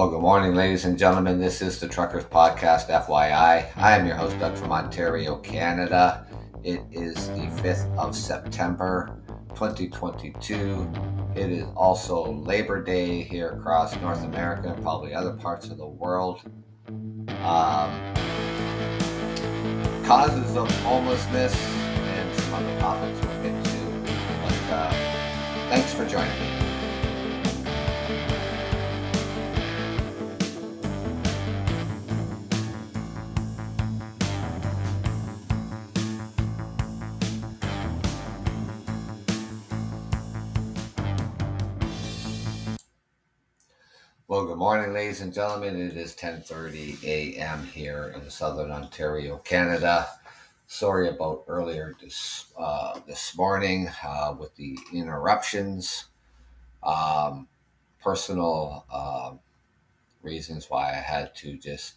Well, good morning, ladies and gentlemen. This is the Truckers Podcast, FYI. I am your host, Doug from Ontario, Canada. It is the 5th of September, 2022. It is also Labor Day here across North America and probably other parts of the world. Um, causes of homelessness and some other topics we'll get to. But uh, thanks for joining me. Morning, ladies and gentlemen. It is 10:30 a.m. here in Southern Ontario, Canada. Sorry about earlier this uh, this morning uh, with the interruptions. Um, personal uh, reasons why I had to just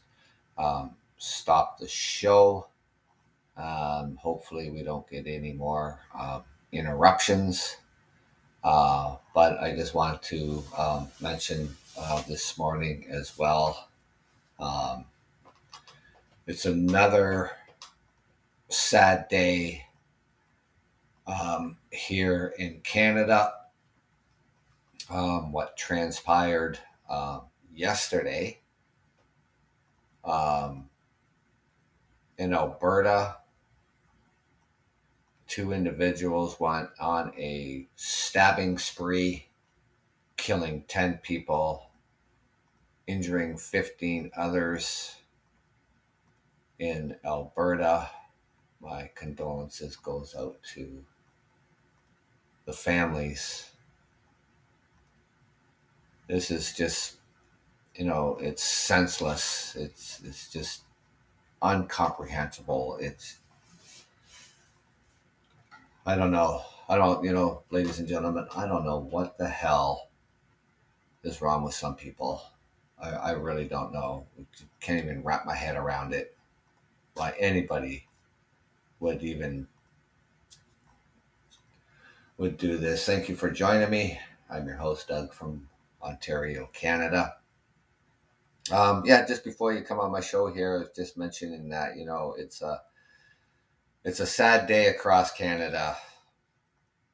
um, stop the show. Um, hopefully, we don't get any more uh, interruptions. Uh, but I just want to um, mention uh, this morning as well. Um, it's another sad day um, here in Canada. Um, what transpired uh, yesterday um, in Alberta, two individuals went on a stabbing spree killing 10 people, injuring 15 others in Alberta. My condolences goes out to the families. This is just, you know, it's senseless. It's it's just incomprehensible. It's I don't know. I don't, you know, ladies and gentlemen, I don't know what the hell is wrong with some people. I, I really don't know. Can't even wrap my head around it. Why anybody would even would do this. Thank you for joining me. I'm your host, Doug from Ontario, Canada. Um, yeah, just before you come on my show here, just mentioning that you know it's a it's a sad day across Canada,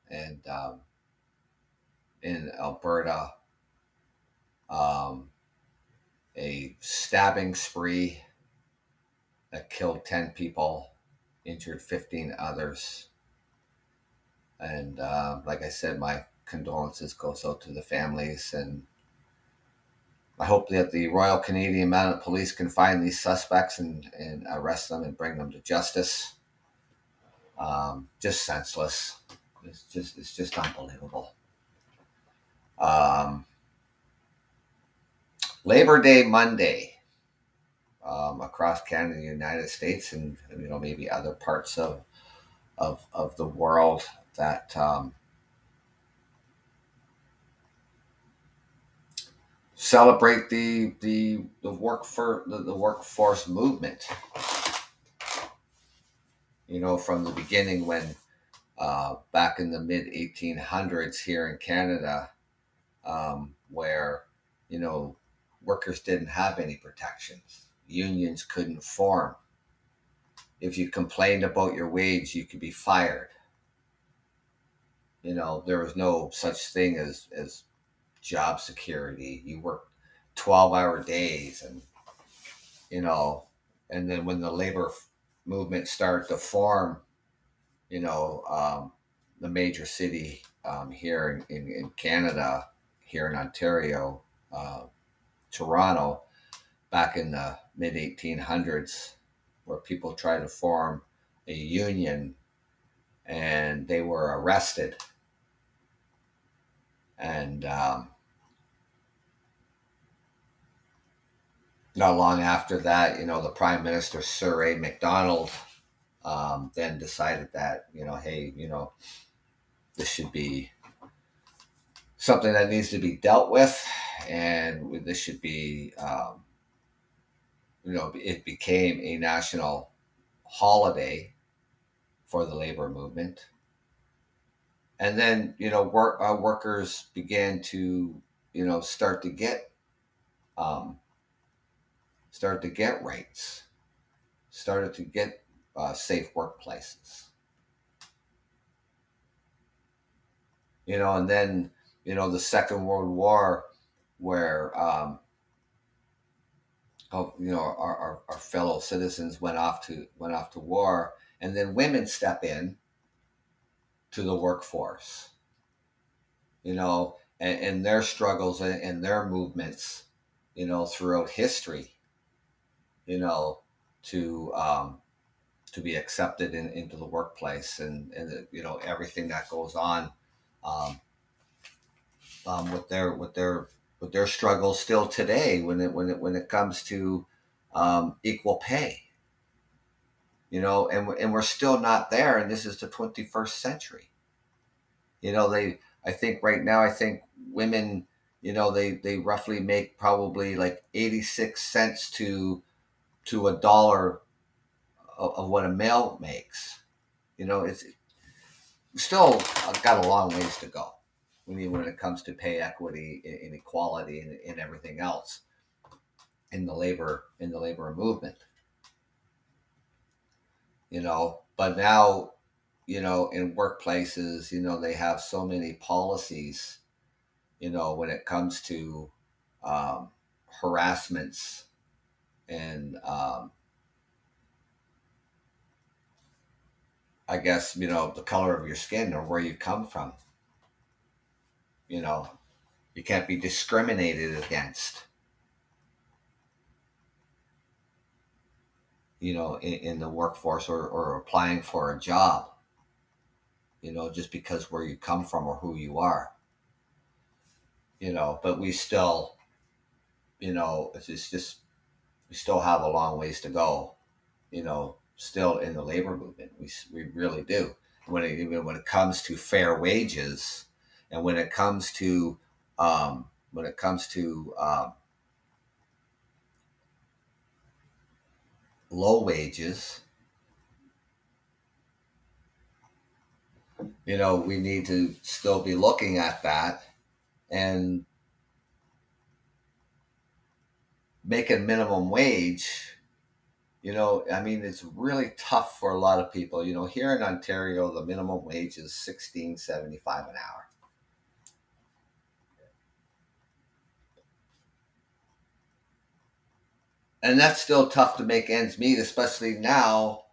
and um, in Alberta, um, a stabbing spree that killed 10 people, injured 15 others. And uh, like I said, my condolences goes out to the families and I hope that the Royal Canadian Mounted Police can find these suspects and, and arrest them and bring them to justice. Um, just senseless. It's just it's just unbelievable. Um, Labor Day Monday um, across Canada, the United States, and you know maybe other parts of of, of the world that um, celebrate the the the work for the, the workforce movement. You know, from the beginning when uh, back in the mid 1800s here in Canada, um, where you know workers didn't have any protections. Unions couldn't form. If you complained about your wage, you could be fired. You know, there was no such thing as, as job security. You worked 12 hour days and, you know, and then when the labor movement started to form, you know, um, the major city um, here in, in, in, Canada, here in Ontario, uh, Toronto back in the mid 1800s, where people tried to form a union and they were arrested. And um, not long after that, you know, the Prime Minister, Sir A. Macdonald, um, then decided that, you know, hey, you know, this should be something that needs to be dealt with and this should be, um, you know, it became a national holiday for the labor movement. And then, you know, work, uh, workers began to, you know, start to get um, started to get rights, started to get uh, safe workplaces. You know, and then you know the Second World War, where um, you know our, our, our fellow citizens went off to went off to war, and then women step in to the workforce. You know, and, and their struggles and, and their movements, you know, throughout history. You know, to um, to be accepted in, into the workplace and and you know everything that goes on um, um, with their with their with their struggles still today when it when it when it comes to um, equal pay. You know, and and we're still not there, and this is the 21st century. You know, they I think right now I think women, you know, they they roughly make probably like 86 cents to to a dollar of, of what a male makes. You know, it's still got a long ways to go when, when it comes to pay equity, inequality, and, and everything else in the labor in the labor movement. You know, but now, you know, in workplaces, you know, they have so many policies. You know, when it comes to um, harassments and um, I guess, you know, the color of your skin or where you come from. You know, you can't be discriminated against. You know, in, in the workforce or, or applying for a job, you know, just because where you come from or who you are. You know, but we still, you know, it's just, just we still have a long ways to go, you know, still in the labor movement. We, we really do. When it, when it comes to fair wages and when it comes to, um, when it comes to um, low wages, you know, we need to still be looking at that and making minimum wage you know, I mean, it's really tough for a lot of people. You know, here in Ontario, the minimum wage is sixteen seventy five an hour. And that's still tough to make ends meet, especially now,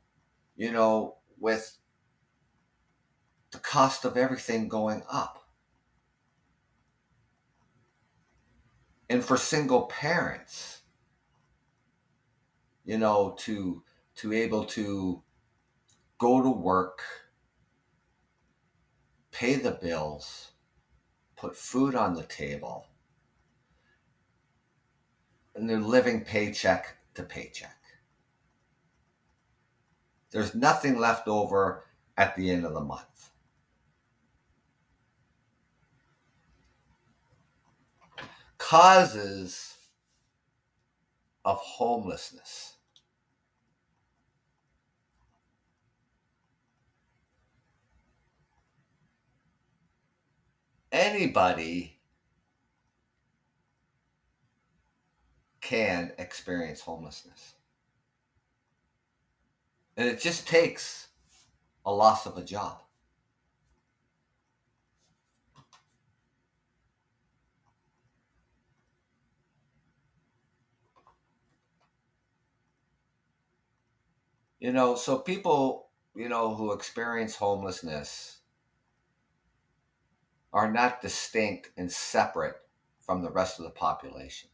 you know, with the cost of everything going up. And for single parents, you know, to to able to go to work, pay the bills, put food on the table, and they're living paycheck to paycheck. There's nothing left over at the end of the month. Causes of homelessness. anybody can experience homelessness. And it just takes a loss of a job. You know, so people, you know, who experience homelessness are not distinct and separate from the rest of the population.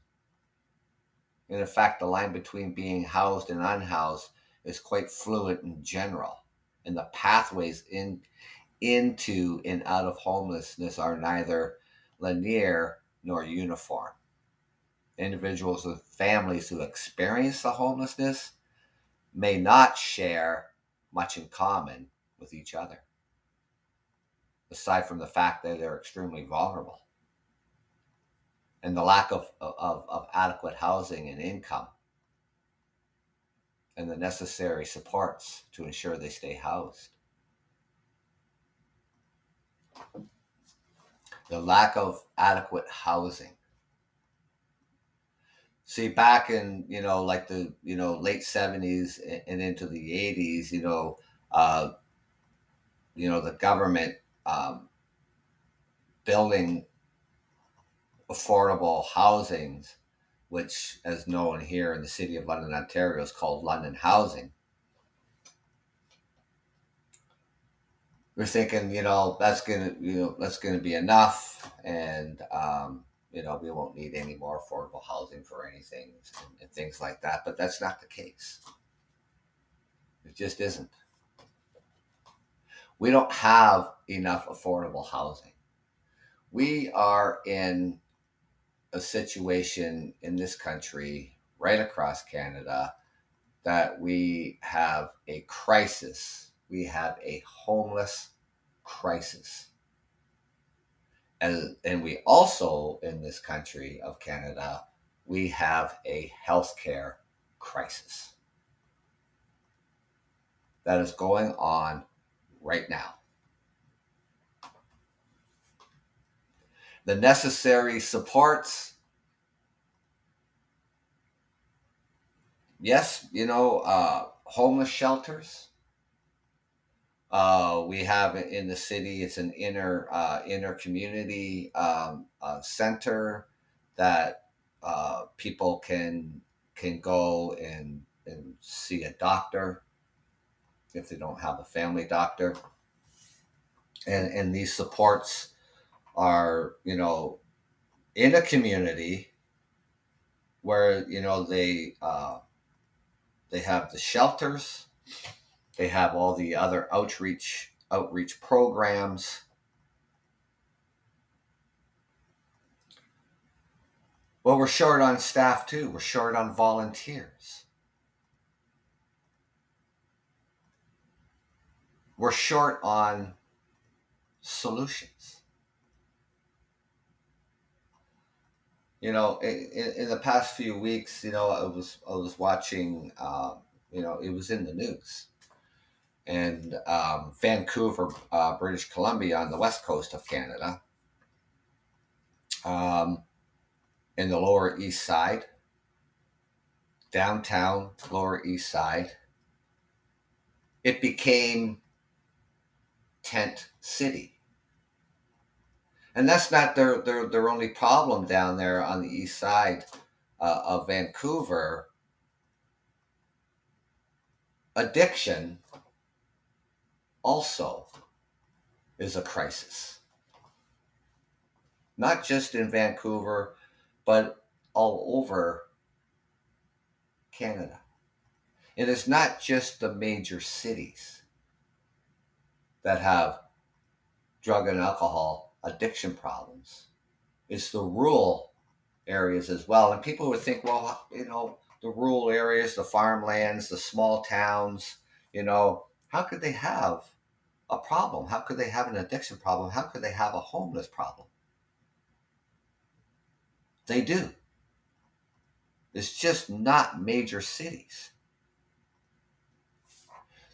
And in fact, the line between being housed and unhoused is quite fluid in general. And the pathways in, into and out of homelessness are neither linear nor uniform. Individuals with families who experience the homelessness may not share much in common with each other aside from the fact that they're extremely vulnerable and the lack of, of, of adequate housing and income and the necessary supports to ensure they stay housed. The lack of adequate housing. See, back in you know like the you know late seventies and into the eighties, you know, uh, you know the government um, building affordable housings, which, as known here in the city of London, Ontario, is called London Housing. We're thinking, you know, that's gonna, you know, that's gonna be enough, and um, you know, we won't need any more affordable housing for anything and, and things like that. But that's not the case. It just isn't. We don't have enough affordable housing. We are in a situation in this country, right across Canada, that we have a crisis. We have a homeless crisis and, and we also, in this country of Canada, we have a healthcare crisis that is going on right now. The necessary supports, yes, you know, uh, homeless shelters, uh, we have in the city. It's an inner uh, inner community um, uh, center that uh, people can can go and and see a doctor if they don't have a family doctor. And and these supports are you know in a community where you know they uh, they have the shelters they have all the other outreach outreach programs. Well, we're short on staff too. We're short on volunteers. We're short on solutions. You know, in, in the past few weeks, you know, I was I was watching. Um, you know, it was in the news and um, Vancouver, uh, British Columbia, on the west coast of Canada, um, in the Lower East Side, downtown Lower East Side. It became Tent City. And that's not their, their, their only problem down there on the east side uh, of Vancouver. Addiction also is a crisis. Not just in Vancouver, but all over Canada. And it's not just the major cities that have drug and alcohol addiction problems, it's the rural areas as well. And people would think, well, you know, the rural areas, the farmlands, the small towns, you know, how could they have a problem? How could they have an addiction problem? How could they have a homeless problem? They do. It's just not major cities.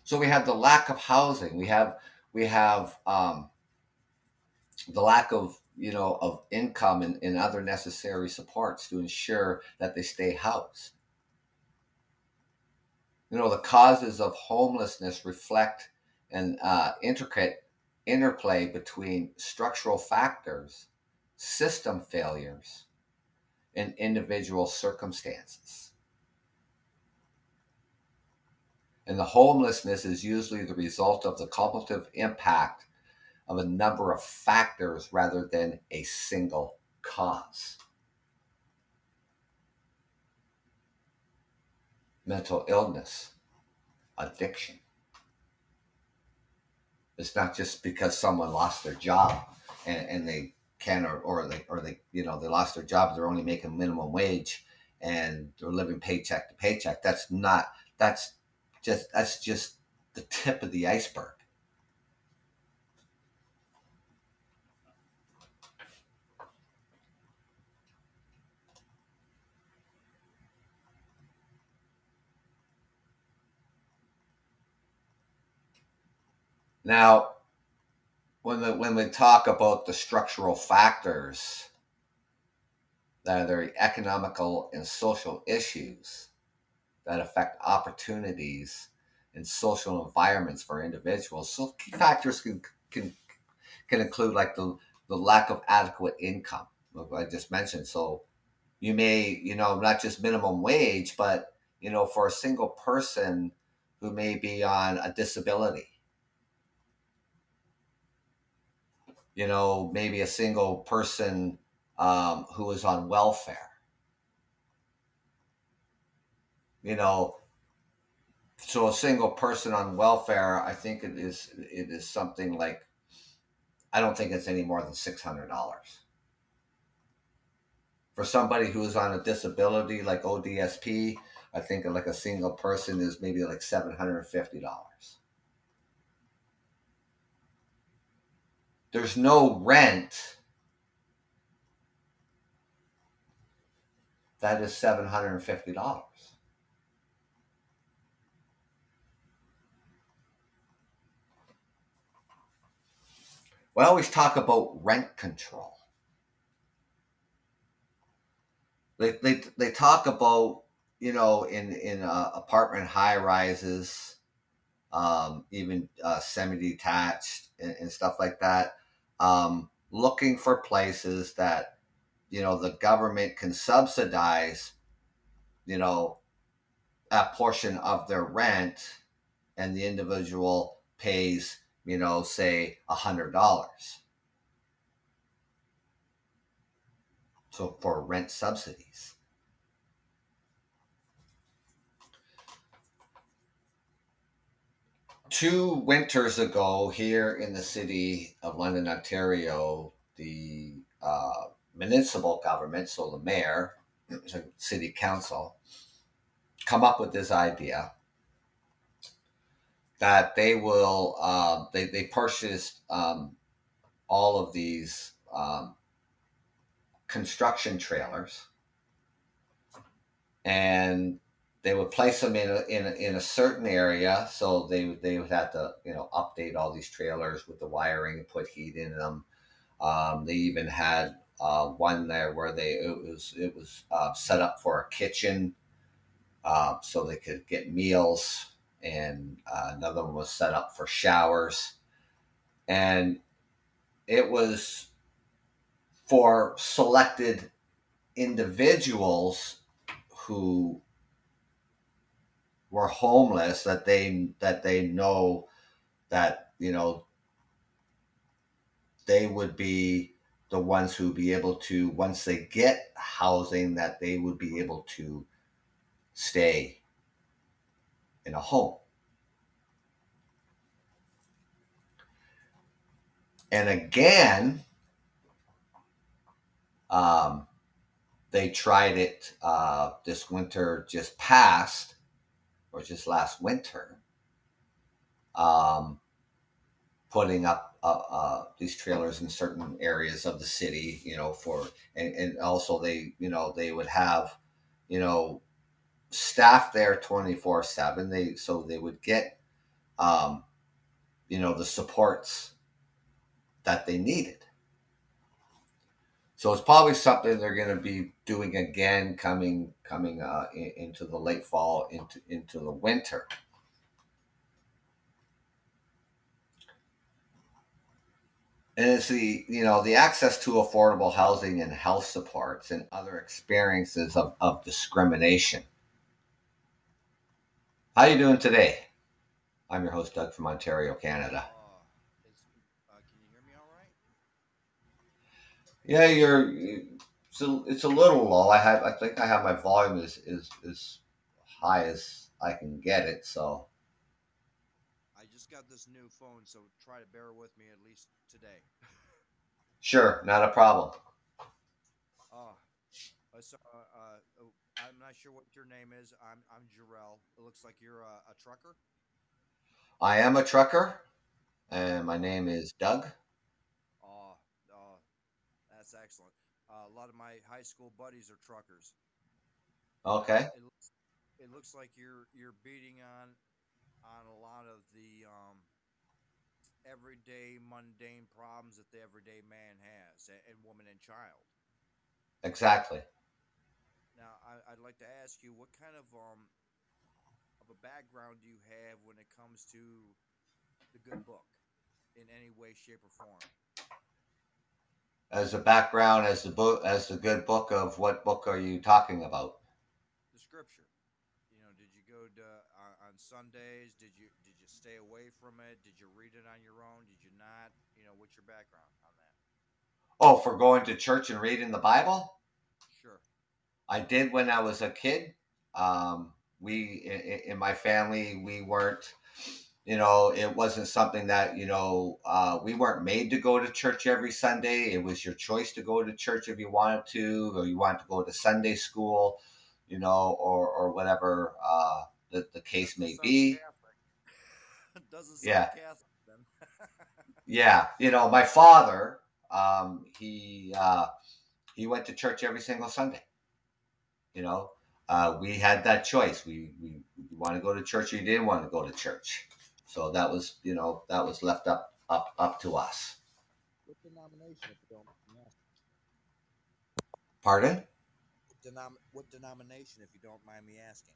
So we have the lack of housing. We have we have um, the lack of you know of income and, and other necessary supports to ensure that they stay housed. You know the causes of homelessness reflect an uh, intricate interplay between structural factors, system failures, and individual circumstances. And the homelessness is usually the result of the cumulative impact of a number of factors rather than a single cause. Mental illness, addiction, it's not just because someone lost their job and, and they can or, or they or they you know they lost their job. They're only making minimum wage and they're living paycheck to paycheck. That's not that's just that's just the tip of the iceberg. Now, when the, when we talk about the structural factors, that are economical and social issues that affect opportunities and social environments for individuals. So key factors can can can include like the, the lack of adequate income, like I just mentioned. So you may, you know, not just minimum wage, but you know, for a single person who may be on a disability, you know, maybe a single person um, who is on welfare. You know, so a single person on welfare, I think it is it is something like I don't think it's any more than six hundred dollars. For somebody who is on a disability like ODSP, I think like a single person is maybe like seven hundred and fifty dollars. There's no rent. That is seven hundred and fifty dollars. We always talk about rent control. They, they, they talk about, you know, in, in uh, apartment high rises, um, even uh, semi detached and, and, stuff like that, um, looking for places that, you know, the government can subsidize, you know, a portion of their rent and the individual pays you know, say a hundred dollars. So for rent subsidies. Two winters ago, here in the city of London, Ontario, the uh, municipal government, so the mayor, the city council, come up with this idea that they will uh, they they purchased um, all of these um, construction trailers. And they would place them in a, in a, in a certain area so they they would have to you know update all these trailers with the wiring and put heat in them um, they even had uh, one there where they it was it was uh, set up for a kitchen uh, so they could get meals and uh, another one was set up for showers. And it was for selected individuals who were homeless that they that they know that you know they would be the ones who be able to once they get housing that they would be able to stay in a home. And again, um, they tried it uh, this winter just passed, or just last winter, um, putting up uh, uh, these trailers in certain areas of the city, you know, for and, and also they, you know, they would have, you know, staff there 24 7 they so they would get um you know the supports that they needed so it's probably something they're going to be doing again coming coming uh, in, into the late fall into into the winter and it's the you know the access to affordable housing and health supports and other experiences of, of discrimination how you doing today? I'm your host, Doug from Ontario, Canada. Uh, uh, can you hear me all right? Yeah, you're. It's a, it's a little low. I have. I think I have my volume is is as high as I can get it. So. I just got this new phone, so try to bear with me at least today. sure, not a problem. Uh, so, uh, uh, I'm not sure what your name is. I'm I'm Jarrell. It looks like you're a, a trucker. I am a trucker, and my name is Doug. That's excellent. Uh, a lot of my high school buddies are truckers. Okay. It looks, it looks like you're you're beating on on a lot of the um, everyday mundane problems that the everyday man has and woman and child. Exactly. Now, I, would like to ask you, what kind of um of a background do you have when it comes to the good book, in any way, shape, or form? As a background, as the book, as the good book of what book are you talking about? The scripture. You know, did you go to uh, on Sundays? Did you did you stay away from it? Did you read it on your own? Did you not? You know, what's your background on that? Oh, for going to church and reading the Bible? Sure. I did when I was a kid. Um, we in, in my family we weren't you know it wasn't something that you know uh, we weren't made to go to church every sunday. It was your choice to go to church if you wanted to or you wanted to go to sunday school you know or or whatever uh, the, the case may be. Yeah. Yeah you know my father um, he uh, he went to church every single sunday you know? Uh, we had that choice. We, we, we want to go to church or you didn't want to go to church. So that was, you know, that was left up up up to us. What denomination, if you don't mind Pardon? Denom- what denomination, if you don't mind me asking?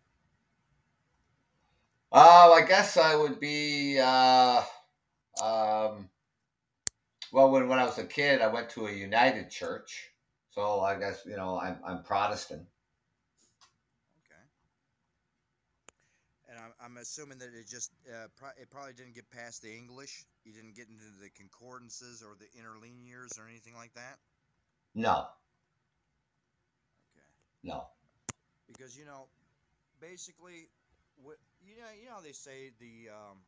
Oh, I guess I would be. Uh, um, well, when when I was a kid, I went to a United Church, so I guess you know I'm I'm Protestant. I'm assuming that it just uh, pro- it probably didn't get past the English. You didn't get into the concordances or the interlinears or anything like that. No. Okay. No. Because you know, basically, what you know, you know, they say the um,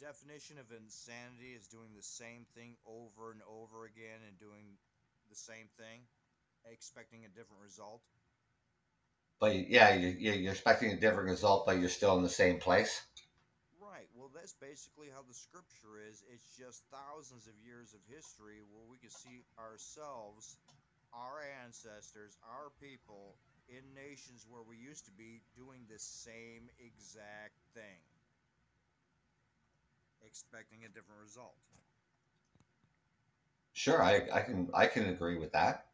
definition of insanity is doing the same thing over and over again and doing the same thing, expecting a different result but yeah, you're, you're expecting a different result, but you're still in the same place. Right. Well, that's basically how the scripture is. It's just thousands of years of history where we can see ourselves, our ancestors, our people in nations where we used to be doing the same exact thing, expecting a different result. Sure, I, I can I can agree with that.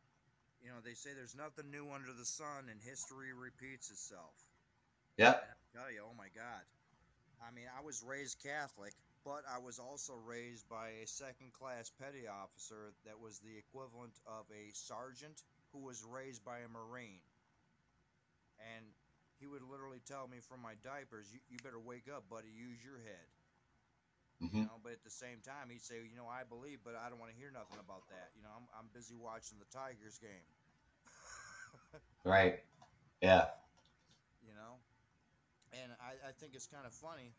You know, they say there's nothing new under the sun and history repeats itself. Yeah. I tell you, oh my God. I mean, I was raised Catholic, but I was also raised by a second class petty officer that was the equivalent of a sergeant who was raised by a Marine. And he would literally tell me from my diapers, you, you better wake up, buddy, use your head. Mm-hmm. You know, but at the same time, he'd say, you know, I believe, but I don't want to hear nothing about that. You know, I'm, I'm busy watching the Tigers game right. Yeah. You know, and I, I think it's kind of funny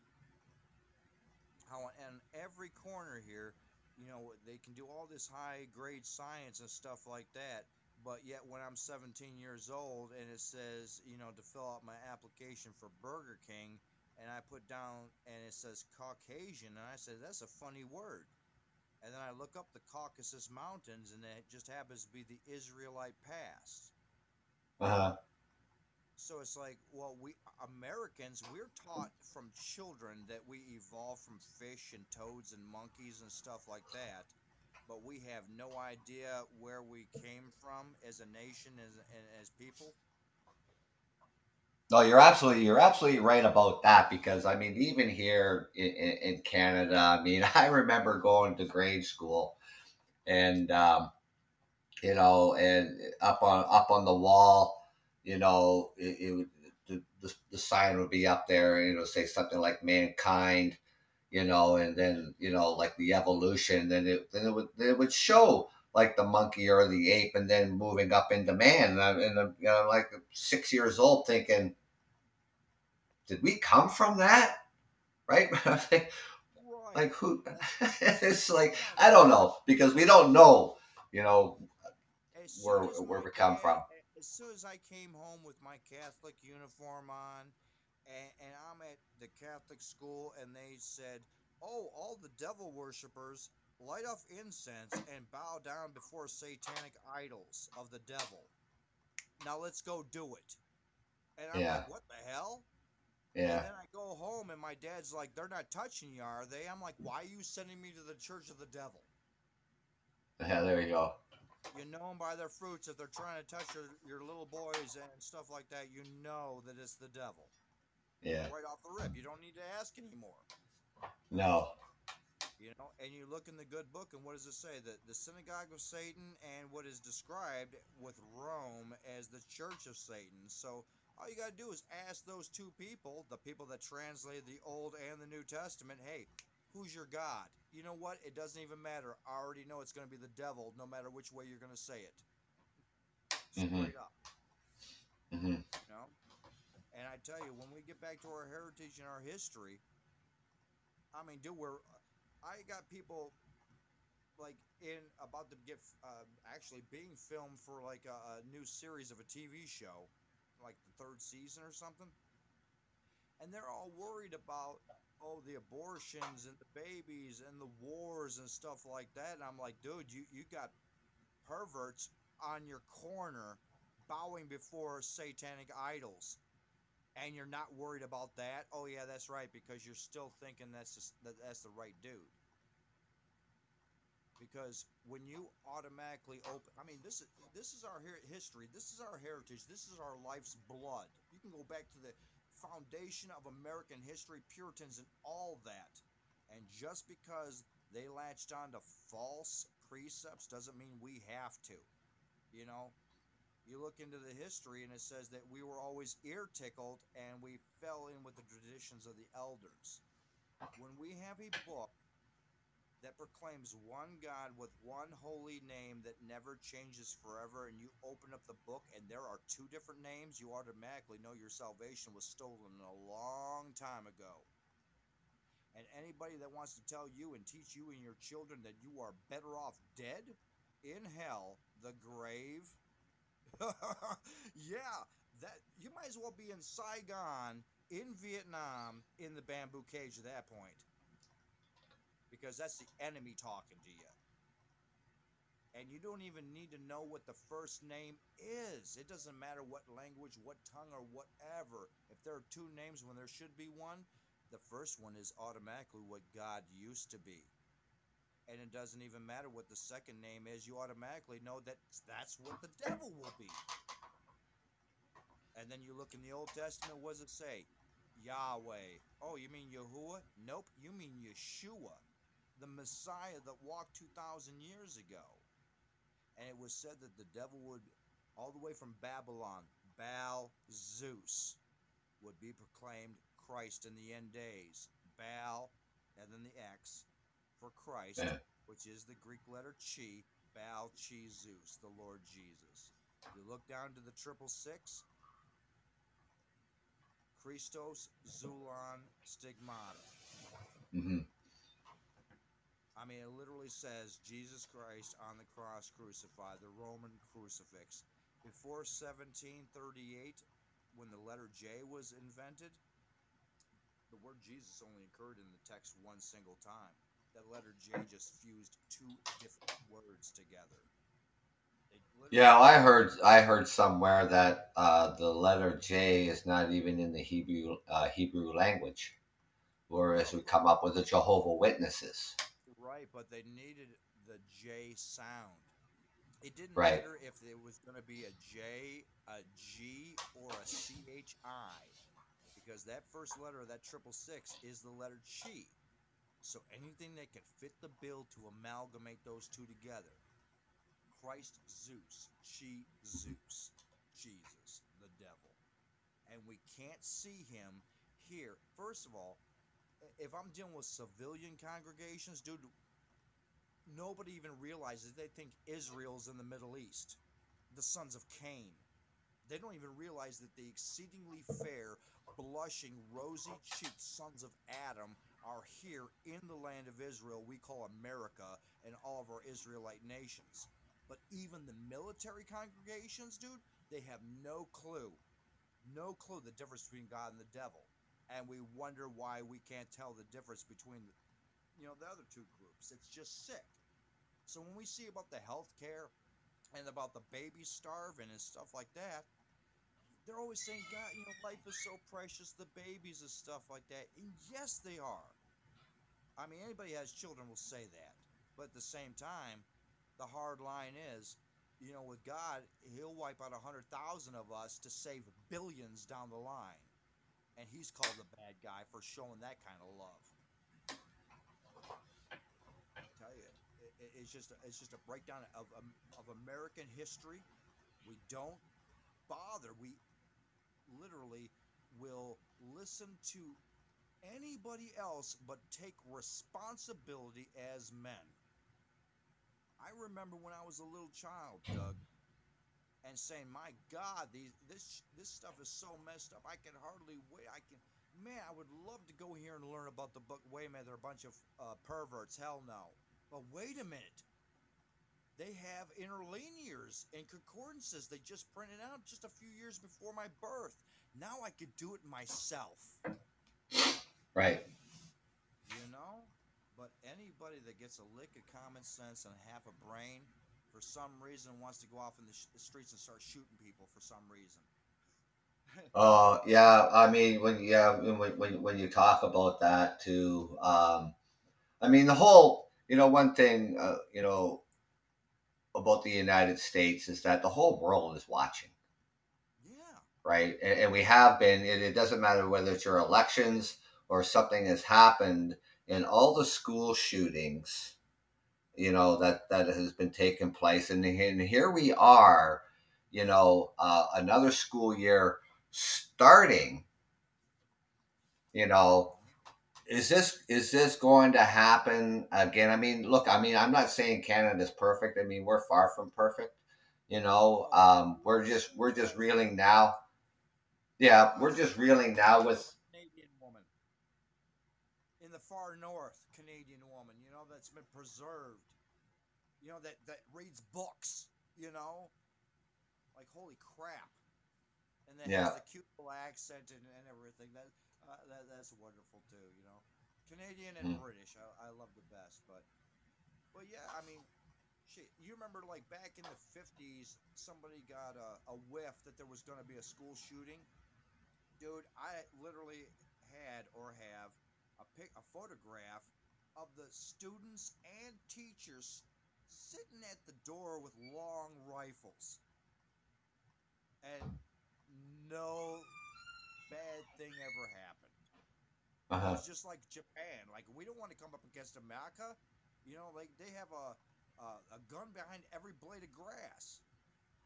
how in every corner here, you know, they can do all this high grade science and stuff like that. But yet, when I'm 17 years old and it says, you know, to fill out my application for Burger King, and I put down and it says Caucasian, and I said, that's a funny word. And then I look up the Caucasus Mountains, and it just happens to be the Israelite Pass. Uh-huh. So it's like, well, we Americans, we're taught from children that we evolved from fish and toads and monkeys and stuff like that, but we have no idea where we came from as a nation, as as people. No, you're absolutely you're absolutely right about that because I mean, even here in, in Canada, I mean, I remember going to grade school, and um, you know, and up on up on the wall, you know, it, it would the, the, the sign would be up there, and know, say something like mankind, you know, and then you know, like the evolution, then it then it would it would show like the monkey or the ape, and then moving up into man, and I'm, and I'm you know, like six years old, thinking, did we come from that? Right? like, like who? it's like I don't know because we don't know, you know, where where we come from. As soon as I came home with my Catholic uniform on, and, and I'm at the Catholic school, and they said, "Oh, all the devil worshippers light off incense and bow down before satanic idols of the devil. Now let's go do it." And I'm yeah. like, "What the hell?" Yeah. And then I go home and my dad's like, "They're not touching you, are they?" I'm like, "Why are you sending me to the church of the devil?" Yeah, there you go. You know them by their fruits. If they're trying to touch your, your little boys and stuff like that, you know that it's the devil. Yeah. Right off the rip. You don't need to ask anymore. No. You know, and you look in the good book, and what does it say? That the synagogue of Satan and what is described with Rome as the church of Satan. So all you got to do is ask those two people, the people that translated the Old and the New Testament, hey, who's your God? You know what? It doesn't even matter. I already know it's going to be the devil, no matter which way you're going to say it. Straight Mhm. up. hmm You know? And I tell you, when we get back to our heritage and our history, I mean, dude, we're I got people like in about to get uh, actually being filmed for like a, a new series of a TV show, like the third season or something, and they're all worried about oh the abortions and the babies and the wars and stuff like that, and I'm like, dude, you you got perverts on your corner bowing before satanic idols. And you're not worried about that? Oh yeah that's right because you're still thinking that's just, that that's the right dude because when you automatically open i mean this is this is our history this is our heritage this is our life's blood you can go back to the foundation of american history puritans and all that and just because they latched on to false precepts doesn't mean we have to you know you look into the history and it says that we were always ear tickled and we fell in with the traditions of the elders. When we have a book that proclaims one God with one holy name that never changes forever, and you open up the book and there are two different names, you automatically know your salvation was stolen a long time ago. And anybody that wants to tell you and teach you and your children that you are better off dead in hell, the grave, yeah, that you might as well be in Saigon, in Vietnam, in the bamboo cage at that point, because that's the enemy talking to you. And you don't even need to know what the first name is. It doesn't matter what language, what tongue, or whatever. If there are two names when there should be one, the first one is automatically what God used to be. And it doesn't even matter what the second name is. You automatically know that that's what the devil will be. And then you look in the old testament what does it say? Yahweh. Oh you mean yahuwah? Nope you mean yeshua the messiah that walked 2000 years ago. And it was said that the devil would all the way from babylon baal zeus would be proclaimed christ in the end days. Baal and then the x for Christ, which is the Greek letter chi, Baal chi Zeus, the Lord Jesus. You look down to the triple six, Christos Zulon Stigmata. hmm I mean, it literally says Jesus Christ on the cross crucified, the Roman crucifix. Before 1738, when the letter J was invented, the word Jesus only occurred in the text one single time. That letter J just fused two different words together. Yeah, I heard I heard somewhere that uh, the letter J is not even in the Hebrew uh, Hebrew language, whereas we come up with the Jehovah Witnesses. Right, but they needed the J sound. It didn't Right. matter if it was going to be a J, a G, or a C H I, because that first letter of that triple six is the letter Chi. So anything that could fit the bill to amalgamate those two together. Christ Zeus, Chi Zeus, Jesus, the devil. And we can't see him here. First of all, if I'm dealing with civilian congregations, dude, nobody even realizes they think Israel's in the Middle East, the sons of Cain. They don't even realize that the exceedingly fair, blushing, rosy cheeked sons of Adam are here in the land of Israel, we call America, and all of our Israelite nations. But even the military congregations, dude, they have no clue, no clue the difference between God and the devil. And we wonder why we can't tell the difference between you know, the other two groups. It's just sick. So when we see about the health care and about the babies starving and stuff like that, they're always saying, God, you know, life is so precious, the babies and stuff like that. And yes, they are. I mean, anybody has children will say that. But at the same time, the hard line is you know, with God, He'll wipe out a hundred thousand of us to save billions down the line, and He's called the bad guy for showing that kind of love. I tell you, it, it- it's just a, it's just a breakdown of um, of American history. We don't bother. We literally will listen to anybody else but take responsibility as men. I remember when I was a little child, Doug, and saying, "My God, these this this stuff is so messed up. I can hardly wait. I can, man, I would love to go here and learn about the book. Wait a minute, they're a bunch of uh, perverts. Hell no. But wait a minute." They have interlinears and concordances they just printed out just a few years before my birth. Now I could do it myself. Right. You know? But anybody that gets a lick of common sense and half a brain, for some reason, wants to go off in the, sh- the streets and start shooting people for some reason. Oh yeah, I mean when yeah when when when you talk about that too, um, I mean the whole you know one thing uh, you know about the United States is that the whole world is watching, Yeah. right? And, and we have been. It, it doesn't matter whether it's your elections or something has happened in all the school shootings, you know that that has been taking place, and, and here we are, you know, uh, another school year starting you know is this is this going to happen again i mean look i mean i'm not saying canada's perfect i mean we're far from perfect you know um we're just we're just reeling now yeah we're just reeling now with Canadian woman. In the far north, Canadian woman, you know, that's been preserved. You know, that, that reads books, you know? Like, holy crap. And that Yeah. has a cute little accent and, and everything. That, uh, that That's wonderful, too, you know? Canadian and Mm. British, I, I love the best. But, but yeah, I mean, shit, you remember, like, back in the 50s, somebody got a, a whiff that there was going to be a school shooting? dude i literally had or have a pic a photograph of the students and teachers sitting at the door with long rifles. And no bad thing ever happened. It uh-huh. was just like japan. Like we don't want to come up against america. You know like they have a a, a gun behind every blade of grass.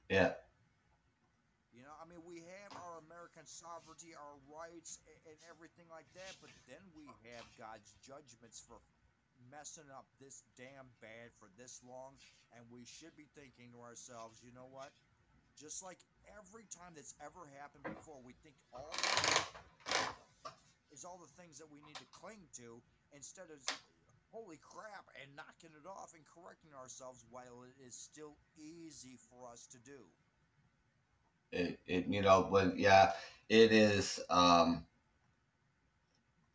Yeah. You know, I mean, we have our American sovereignty, our rights, and, and everything like that, but then we have God's judgments for messing up this damn bad for this long, and we should be thinking to ourselves, you know what? Just like every time that's ever happened before, we think all is all the things that we need to cling to instead of holy crap and knocking it off and correcting ourselves while it is still easy for us to do. it, it you know when yeah it is um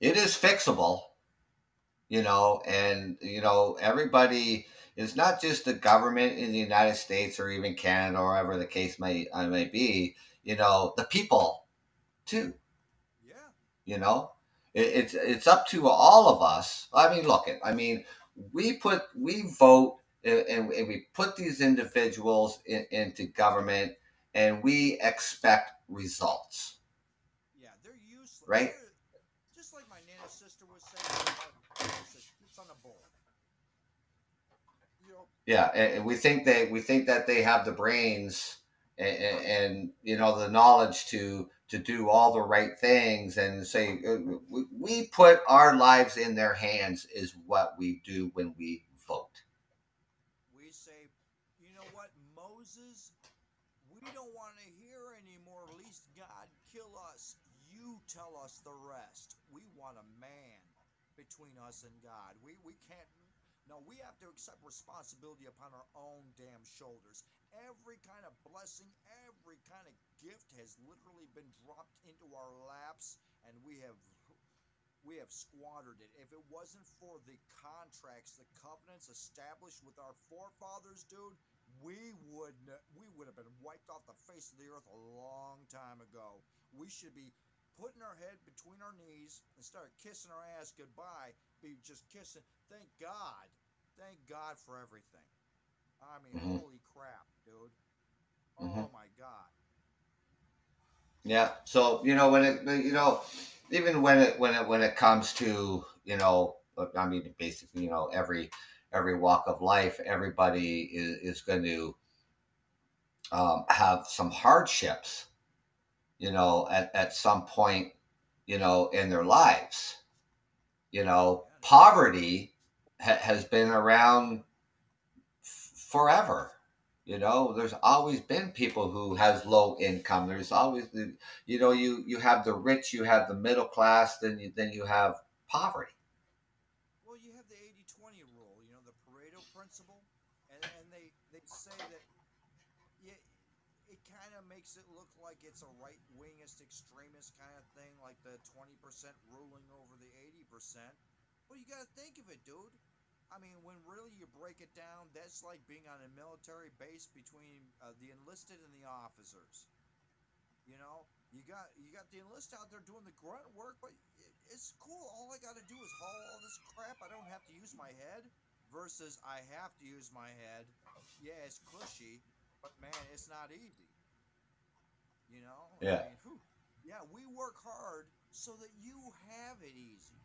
it is fixable you know and you know everybody it's not just the government in the united states or even canada or wherever the case may uh, may be you know the people too Yeah. you know it, it's it's up to all of us i mean look it i mean we put we vote and, and and we put these individuals in, into government and we expect results Yeah, they're useless. Right. They're- just like my Nana sister was saying, about it's on a bowl. You know, yeah we think they we think that they have the brains and, and, you know the knowledge to to do all the right things and say uh, we, we put our lives in their hands is what we do when we vote we say, you know what, Moses, we don't want to hear anymore. At least God kill us. You tell us the rest. We want a man between us and God. We we can't. No, we have to accept responsibility upon our own damn shoulders. Every kind of blessing, every kind of gift has literally been dropped into our laps, and we have we have squandered it. If it wasn't for the contracts, the covenants established with our forefathers, dude, we would we would have been wiped off the face of the earth a long time ago. We should be putting our head between our knees and start kissing our ass goodbye. Be just kissing. Thank God. Thank God for everything. I mean, Mhm. holy crap, dude. Oh Mhm. my god. Yeah. So you know when it you know even when it when it when it comes to you know I mean basically you know every every walk of life everybody is, is going to um, have some hardships you know at, at some point you know in their lives you know poverty ha- has been around f- forever you know, there's always been people who has low income. There's always you know, you you have the rich, you have the middle class, then you then you have poverty. Well, you have the 80-20 rule, you know, the Pareto principle, and, and they they say that it kind of makes it look like it's a right wingist extremist kind of thing, like the 20% ruling over the 80%. Well, you got to think of it, dude. I mean, when really you break it down, that's like being on a military base between uh, the enlisted and the officers. You know, you got you got the enlisted out there doing the grunt work, but it, it's cool. All I got to do is haul all this crap. I don't have to use my head. Versus, I have to use my head. Yeah, it's cushy, but man, it's not easy. You know? Yeah. I mean, whew. yeah, we work hard so that you have it easy.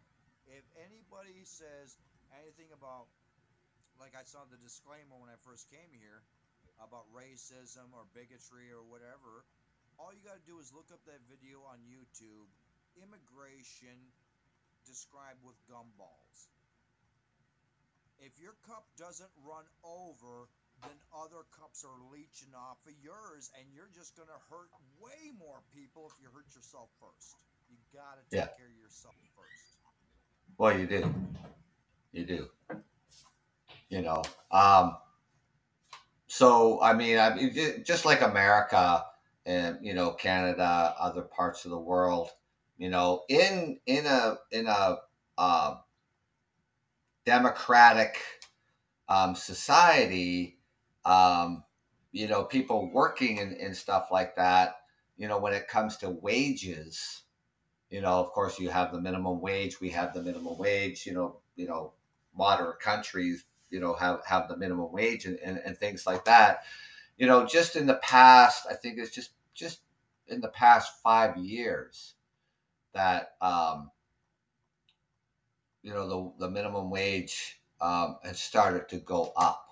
If anybody says anything about, like I saw the disclaimer when I first came here about racism or bigotry or whatever, all you got to do is look up that video on YouTube immigration described with gumballs. If your cup doesn't run over, then other cups are leeching off of yours, and you're just going to hurt way more people if you hurt yourself first. You got to take Yeah. care of yourself first. Well, you do, you do. You know, um, so I mean, I mean, just like America and you know Canada, other parts of the world, you know, in in a in a uh, democratic um, society, um, you know, people working and, stuff like that, you know, when it comes to wages, you know, of course, you have the minimum wage. We have the minimum wage. You know, you know, moderate countries, you know, have have the minimum wage and, and, and things like that. You know, just in the past, I think it's just just in the past five years that um, you know the the minimum wage um, has started to go up.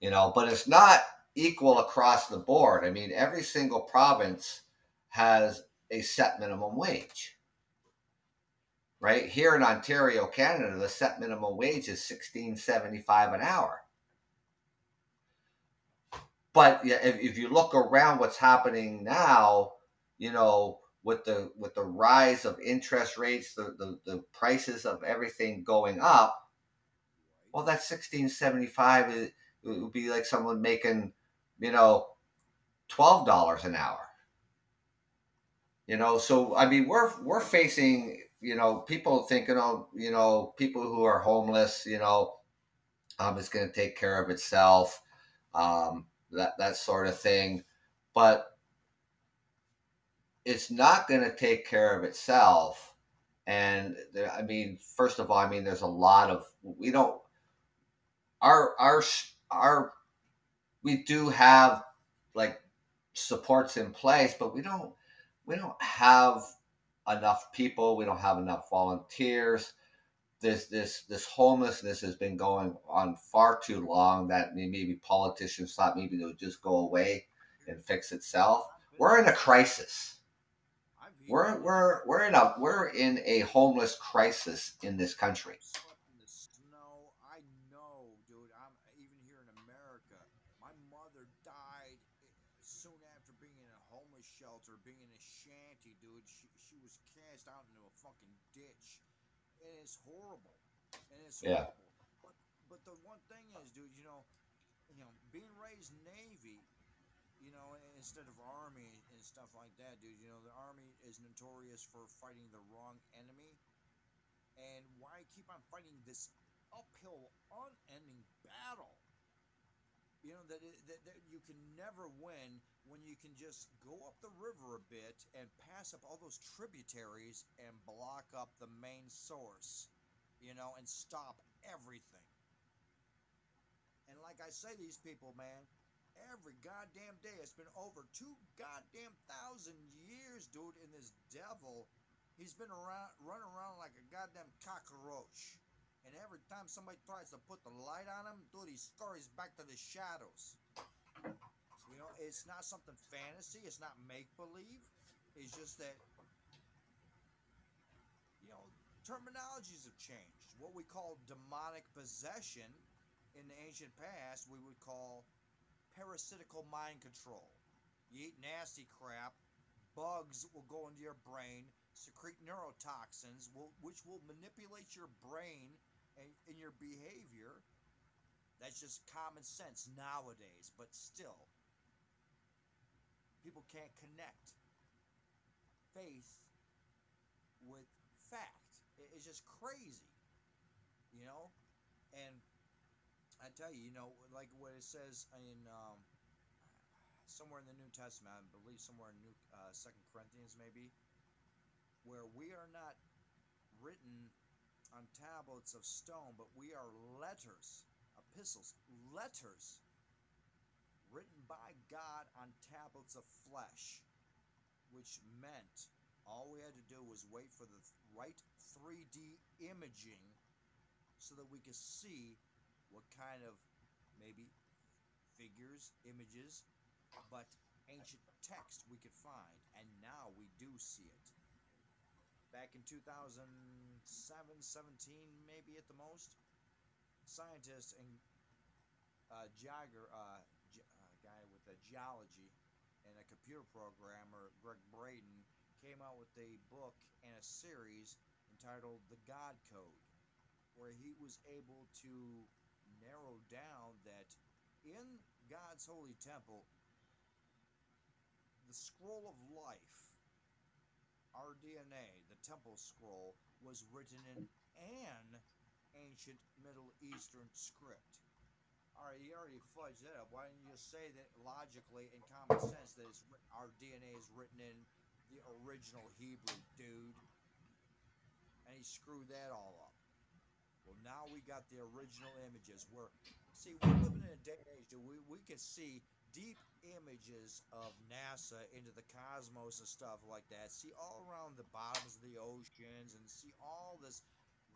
You know, but it's not equal across the board. I mean, every single province has a set minimum wage. Right here in Ontario, Canada, the set minimum wage is sixteen seventy five an hour. But if, if you look around, what's happening now, you know, with the with the rise of interest rates, the the, the prices of everything going up, well, that sixteen seventy five it would be like someone making, you know, twelve dollars an hour. You know, so I mean, we're we're facing, you know, people thinking, oh, you know, people who are homeless, you know, um, it's going to take care of itself, um, that that sort of thing, but it's not going to take care of itself. And I mean, first of all, I mean, there's a lot of we don't our our our we do have like supports in place, but we don't we don't have enough people. We don't have enough volunteers. This this this homelessness has been going on far too long. That maybe politicians thought maybe it would just go away and fix itself. We're in a crisis. We're we're we're in a we're in a homeless crisis in this country. slept in the snow. I know, dude. I'm even here in America. My mother died i- soon after being in a homeless shelter, being in a shanty, dude. She she was cast out into a fucking ditch. And it's horrible. And it's Yeah. horrible. But but the one thing is, dude, you know, you know, being raised Navy, you know, instead of Army and stuff like that, dude. You know, the Army is notorious for fighting the wrong enemy. And why keep on fighting this uphill, unending battle? You know that, that that you can never win when you can just go up the river a bit and pass up all those tributaries and block up the main source, you know, and stop everything. And like I say, these people, man, every goddamn day. It's been over two goddamn thousand years, dude, in this devil. He's been around, running around like a goddamn cockroach. And every time somebody tries to put the light on him, dude, he scurries back to the shadows. You know, it's not something fantasy. It's not make believe. It's just that, you know, terminologies have changed. What we call demonic possession in the ancient past, we would call parasitical mind control. You eat nasty crap, bugs will go into your brain, secrete neurotoxins, will, which will manipulate your brain and, and your behavior. That's just common sense nowadays, but still, people can't connect faith with fact. It's just crazy, you know? And I tell you, you know, like what it says in um, somewhere in the New Testament, I believe somewhere in New uh, Second Corinthians, maybe, where we are not written on tablets of stone, but we are letters, epistles, letters written by God on tablets of flesh, which meant all we had to do was wait for the right 3D imaging so that we could see what kind of maybe figures, images, but ancient text we could find. And now we do see it. Back in 2007, 17, maybe at the most, scientists and uh, Jagger, uh, a geology and a computer programmer, Gregg Braden, came out with a book and a series entitled The God Code, where he was able to narrow down that in God's holy temple, the scroll of life, our DNA, the temple scroll, was written in an ancient Middle Eastern script. All right, you already fudged that up. Why didn't you say that logically and common sense that our DNA is written in the original Hebrew, dude? And he screwed that all up. Well, now we got the original images. Where, see, we're living in a day and age. We we can see deep images of NASA into the cosmos and stuff like that. See all around the bottoms of the oceans and see all this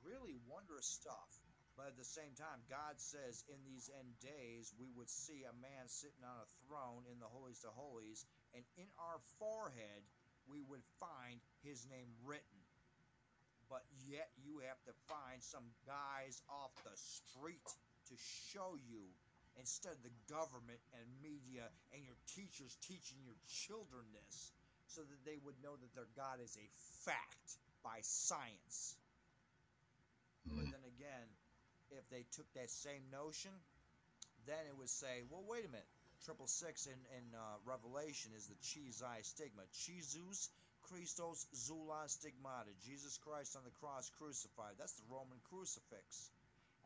really wondrous stuff. But at the same time, God says in these end days we would see a man sitting on a throne in the holies of holies, and in our forehead we would find his name written but yet you have to find some guys off the street to show you instead of the government and media and your teachers teaching your children this so that they would know that their God is a fact by science. But hmm. then again, if they took that same notion, then it would say, well, wait a minute. Triple six in, in uh, Revelation is the eye stigma. Jesus Christos Zoulan Stigmata, Jesus Christ on the cross crucified. That's the Roman crucifix.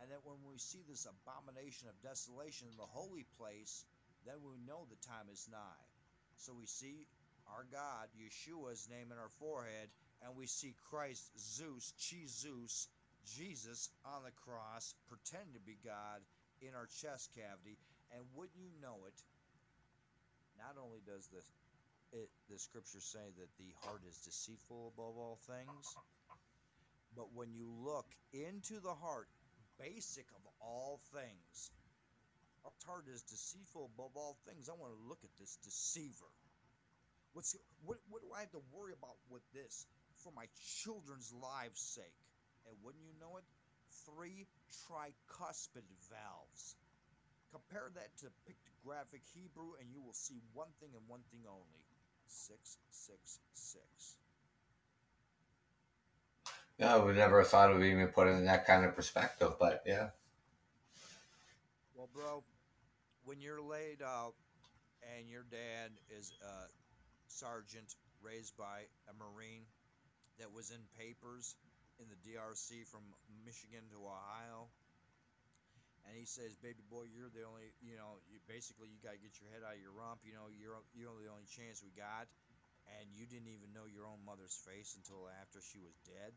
And that when we see this abomination of desolation in the holy place, then we know the time is nigh. So we see our God, Yeshua's name in our forehead, and we see Christ, Zeus, Jesus, Jesus on the cross, pretending to be God in our chest cavity. And wouldn't you know it, not only does this it, the scripture say that the heart is deceitful above all things. But when you look into the heart, basic of all things, our heart is deceitful above all things. I want to look at this deceiver. What's what? What do I have to worry about with this for my children's lives' sake? And wouldn't you know it, three tricuspid valves. Compare that to pictographic Hebrew, and you will see one thing and one thing only 666. Yeah, we never thought of even put it in that kind of perspective, but yeah. Well, bro, when you're laid out and your dad is a sergeant raised by a Marine that was in papers in the DRC from Michigan to Ohio, and he says, "Baby boy, you're the only, you know, you basically you got to get your head out of your rump. You know, you're you're the only chance we got." And you didn't even know your own mother's face until after she was dead.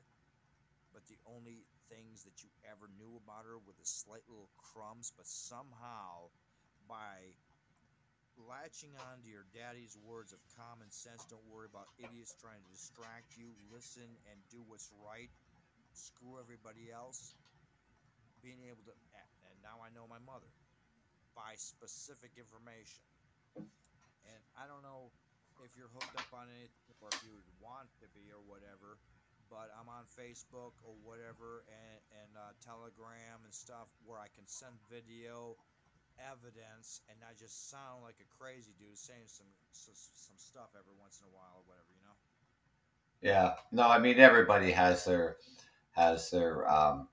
But the only things that you ever knew about her were the slight little crumbs. But somehow, by latching on to your daddy's words of common sense. Don't worry about idiots trying to distract you. Listen and do what's right. Screw everybody else. Being able to, and now I know my mother by specific information. And I don't know if you're hooked up on anything or if you would want to be or whatever, but I'm on Facebook or whatever and, and uh, Telegram and stuff where I can send video evidence and not just sound like a crazy dude saying some, some stuff every once in a while or whatever, you know. Yeah. No, I mean everybody has their has their um,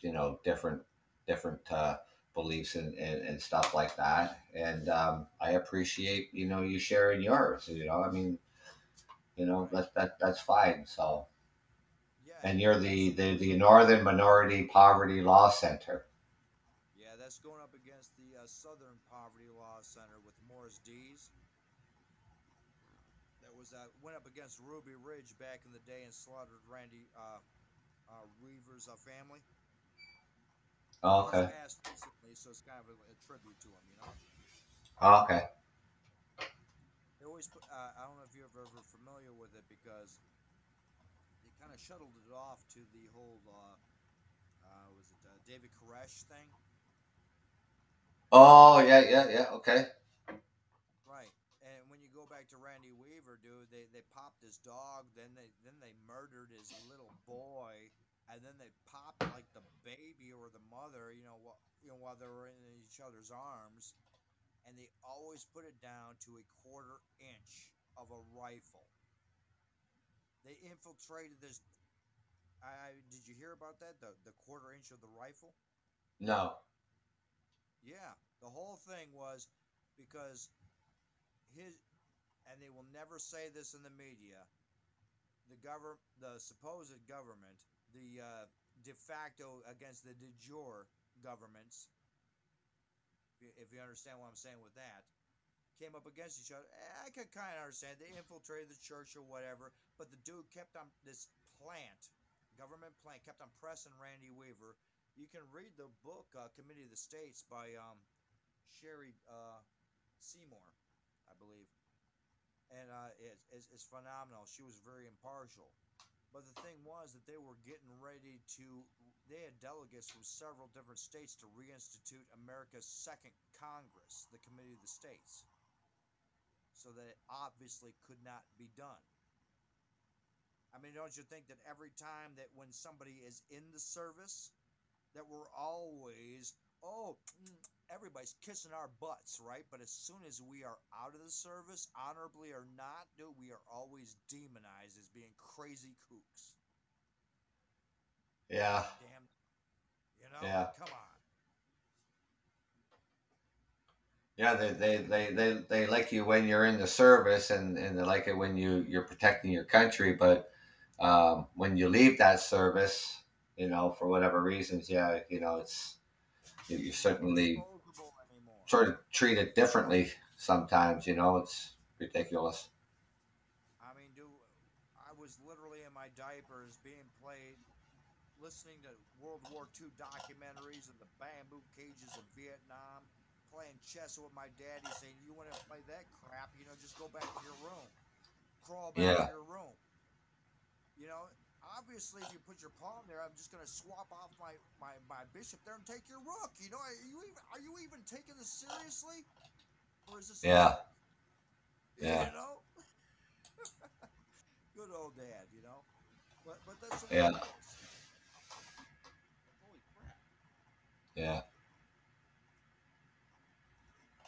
you know different different uh, beliefs and, and, and stuff like that. And um, I appreciate you know you sharing yours. You know, I mean, you know that that that's fine. So. Yeah. And you're the, the, the Northern Minority Poverty Law Center. Yeah, that's going up against the uh, Southern Poverty Law Center with Morris Dees. That was uh, went up against Ruby Ridge back in the day and slaughtered Randy uh, uh, Weaver's uh, family. Oh, okay. Recently, so it's kind of a, a tribute to him, you know. Oh, okay. They always put. Uh, I don't know if you're ever, ever familiar with it because they kind of shuttled it off to the whole. Uh, uh, was it uh, David Koresh thing? Oh, yeah, yeah, yeah. Okay. Right. And when you go back to Randy Weaver, dude, they, they popped his dog, then they then they murdered his little boy, and then they popped like the baby or the mother, you know, while, you know, while they were in each other's arms, and they always put it down to a quarter inch of a rifle. They infiltrated this. I did you hear about that? The the quarter inch of the rifle. No. Yeah, the whole thing was because his, and they will never say this in the media. The government, the supposed government, the uh, de facto against the de jure governments. If you, understand what I'm saying with that, came up against each other. Eh, I could kind of understand they infiltrated the church or whatever, but the dude kept on this plant, government plant, kept on pressing Randy Weaver you can read the book uh, Committee of the States by um, Cheri uh, Seymour, I believe, and uh, it's, it's phenomenal. She was very impartial, but the thing was that they were getting ready to. They had delegates from several different states to reinstitute America's second Congress, the Committee of the States, so that it obviously could not be done. I mean, don't you think that every time that when somebody is in the service, that we're always, oh, mm, everybody's kissing our butts, right? But as soon as we are out of the service, honorably or not, dude, we are always demonized as being crazy kooks. Yeah. Damn. You know? Yeah. Come on. Yeah, they, they, they, they, they like you when you're in the service and, and they like it when you, you're protecting your country. But um, when you leave that service, you know, for whatever reasons, yeah, you know, it's you, you certainly sort of treat it differently sometimes. You know, it's ridiculous. I mean, do I was literally in my diapers being played, listening to World War II documentaries and the bamboo cages of Vietnam, playing chess with my daddy, saying, "You want to play that crap? You know, just go back to your room, crawl back Yeah. to your room." You know, obviously, if you put your pawn there, I'm just going to swap off my, my, my bishop there and take your rook. You know, are you even are you even taking this seriously, or is this? Yeah. joke? Yeah. You know. Good old dad, you know. But but that's the Yeah. way it is. Holy crap! Yeah.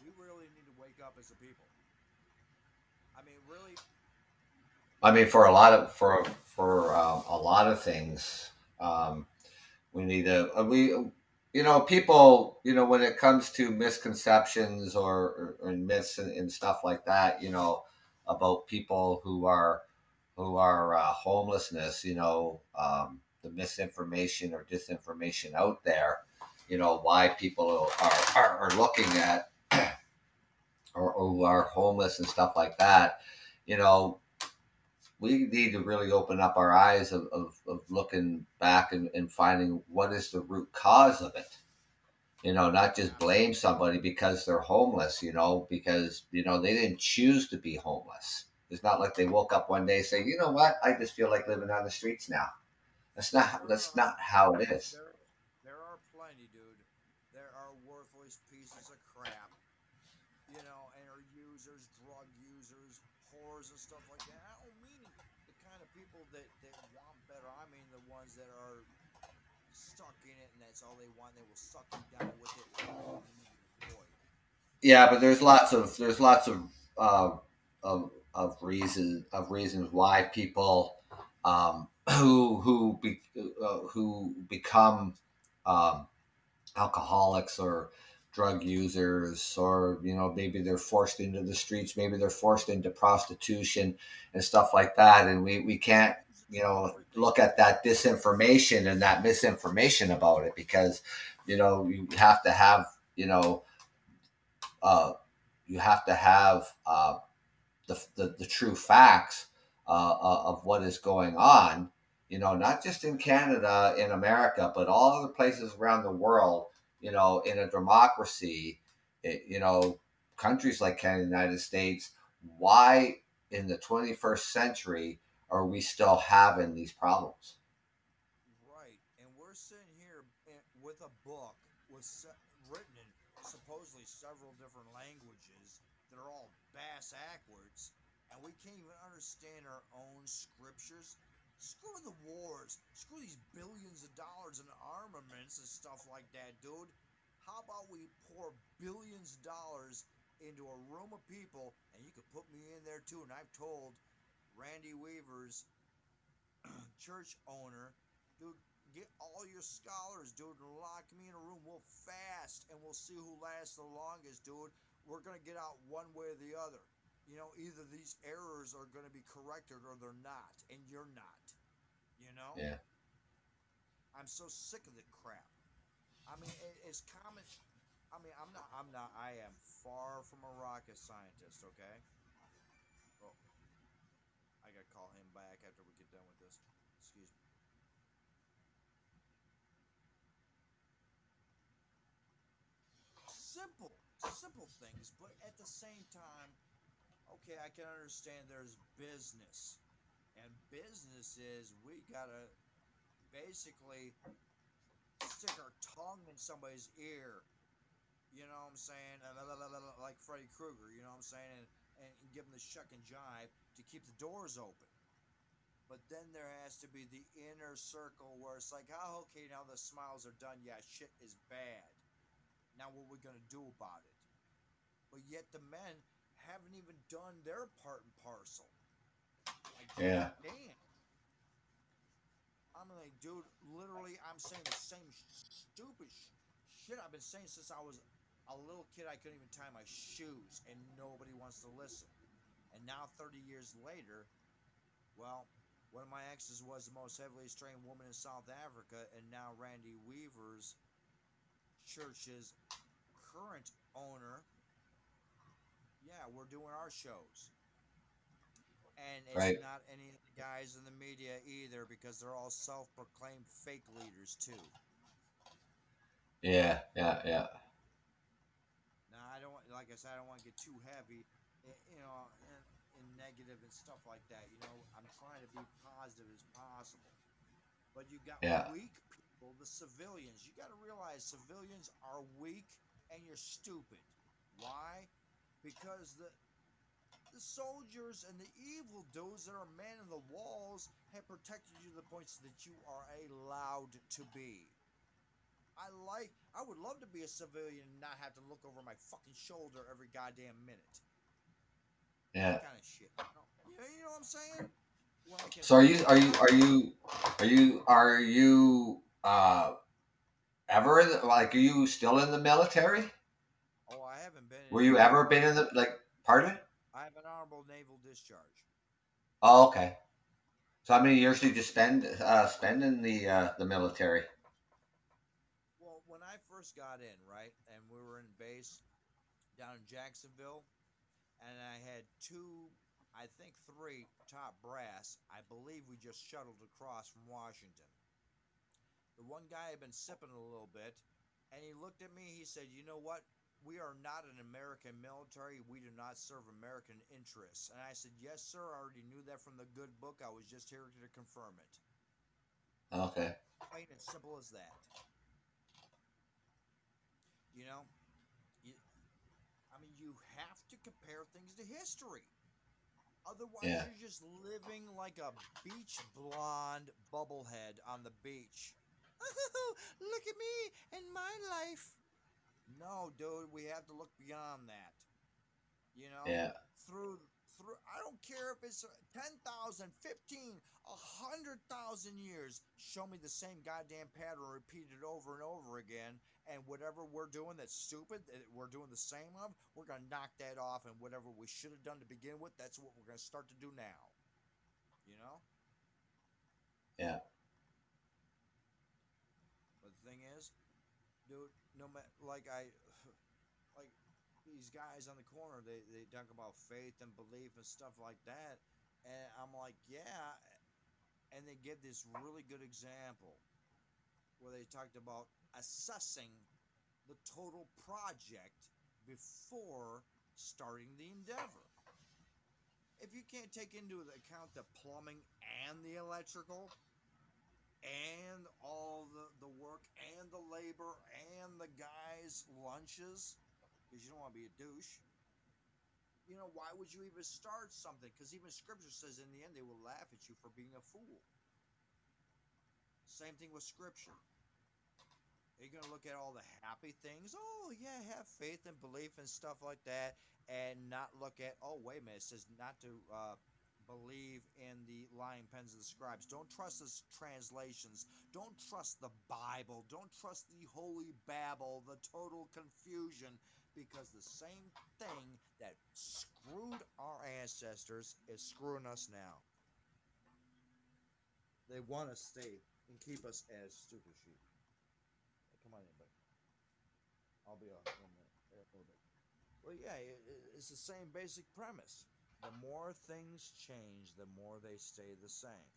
We really need to wake up as a people. I mean, really, I mean, for a lot of for for um, a lot of things, um, we need to uh, we you know people you know when it comes to misconceptions or, or, or myths and, and stuff like that, you know about people who are who are uh, homelessness, you know um, the misinformation or disinformation out there, you know why people are are, are looking at or, or who are homeless and stuff like that, you know we need to really open up our eyes of, of, of looking back and, and finding what is the root cause of it you know, not just blame somebody because they're homeless, you know, because, you know, they didn't choose to be homeless. It's not like they woke up one day and say, you know what, I just feel like living on the streets now. That's not that's not how it is. There, there are plenty, dude. There are worthless pieces of crap, you know, and are users, drug users, whores, and stuff like that. I don't mean the kind of people that, that want better. I mean the ones that are stuck in it and that's all they want. They will suck you down with it. Yeah, but there's lots of there's lots of uh, of of reason of reasons why people um, who who be, uh, who become um, alcoholics or drug users or you know maybe they're forced into the streets maybe they're forced into prostitution and stuff like that and we, we can't you know look at that disinformation and that misinformation about it because you know you have to have you know uh, you have to have uh, the, the, the true facts uh, uh, of what is going on, you know, not just in Canada, in America, but all other places around the world, you know, in a democracy, it, you know, countries like Canada, United States, why in the 21st century are we still having these problems? Right. And we're sitting here eh, with a book with written in supposedly several different languages that are all bass backwards and we can't even understand our own scriptures. Screw the wars. Screw these billions of dollars in armaments and stuff like that, dude. How about we pour billions of dollars into a room of people, and you could put me in there too. And I've told Randy Weaver's church owner, dude, get all your scholars, dude, and lock me in a room. We'll fast, and we'll see who lasts the longest, dude. We're gonna get out one way or the other you know, either these errors are going to be corrected or they're not, and you're not. You know? Yeah. I'm so sick of the crap. I mean, it's common. I mean, I'm not. I'm not. I am far from a rocket scientist. Okay. Gotta call him back after we get done with this. Excuse me. Simple, simple things, but at the same time, okay, I can understand there's business. And business is we gotta basically stick our tongue in somebody's ear. You know what I'm saying? Like Freddy Krueger, you know what I'm saying? And, and give them the shuck and jive to keep the doors open. But then there has to be the inner circle where it's like, oh, okay, now the smiles are done. Yeah, shit is bad. Now what are we going to do about it? But yet the men haven't even done their part and parcel. Like, yeah. Damn. I'm like, dude, literally, I'm saying the same stupid shit I've been saying since I was a little kid. I couldn't even tie my shoes, and nobody wants to listen. And now, 30 years later, well, one of my exes was the most heavily strained woman in South Africa, and now Randy Weaver's church's current owner yeah, we're doing our shows. And it's right. not any of the guys in the media either because they're all self proclaimed fake leaders too. Yeah, yeah, yeah. Now I don't like I said I don't want to get too heavy, eh, you know, in, in negative and stuff like that. You know, I'm trying to be positive as possible. But you got yeah. weak people, the civilians. You got to realize civilians are weak and you're stupid. Why? because the the soldiers and the evil dudes that are manning the walls have protected you to the points that you are allowed to be. I like, I would love to be a civilian and not have to look over my fucking shoulder every goddamn minute. Yeah. That kind of shit. You know, you know what I'm saying? Well, so are you, are you, are you, are you, are you, uh, ever in the, like, are you still in the military? Oh, I haven't been. Were you ever been in the like? Pardon? I have an honorable naval discharge. Oh, okay. So how many years did you spend uh, spend in the uh, the military? Well, when I first got in, right, and we were in base down in Jacksonville, and I had two, I think three top brass. I believe we just shuttled across from Washington. The one guy had been sipping a little bit, And he looked at me. He said, "You know what? We are not an American military. We do not serve American interests." And I said, "Yes, sir. I already knew that from the good book. I was just here to confirm it." Okay. Plain and simple as that. You know, you, I mean, you have to compare things to history. Otherwise, Yeah. you're just living like a beach blonde bubblehead on the beach. look at me and my life. No, dude, we have to look beyond that. You know, Yeah. through through I don't care if it's 10,000, 15, 100,000 years, show me the same goddamn pattern repeated over and over again and whatever we're doing that's stupid that we're doing the same of, we're going to knock that off and whatever we should have done to begin with, that's what we're going to start to do now. You know? Yeah. But the thing is, dude, no matter like I like these guys on the corner, they they talk about faith and belief and stuff like that, and I'm like, yeah, and they give this really good example where they talked about assessing the total project before starting the endeavor. If you can't take into account the plumbing and the electrical, and all the, the work and the labor and the guys' lunches because you don't want to be a douche. You know, why would you even start something? Because even scripture says in the end they will laugh at you for being a fool. Same thing with scripture. Are going to look at all the happy things? Oh, yeah, have faith and belief and stuff like that, and not look at, oh, wait a minute, it says not to uh, believe in the lying pens of the scribes. Don't trust the translations. Don't trust the Bible. Don't trust the holy babble, the total confusion, because the same thing that screwed our ancestors is screwing us now. They want to stay and keep us as stupid sheep. Hey, come on in, buddy. I'll be in a little bit. Well, yeah, it, it- it's the same basic premise. The more things change, the more they stay the same.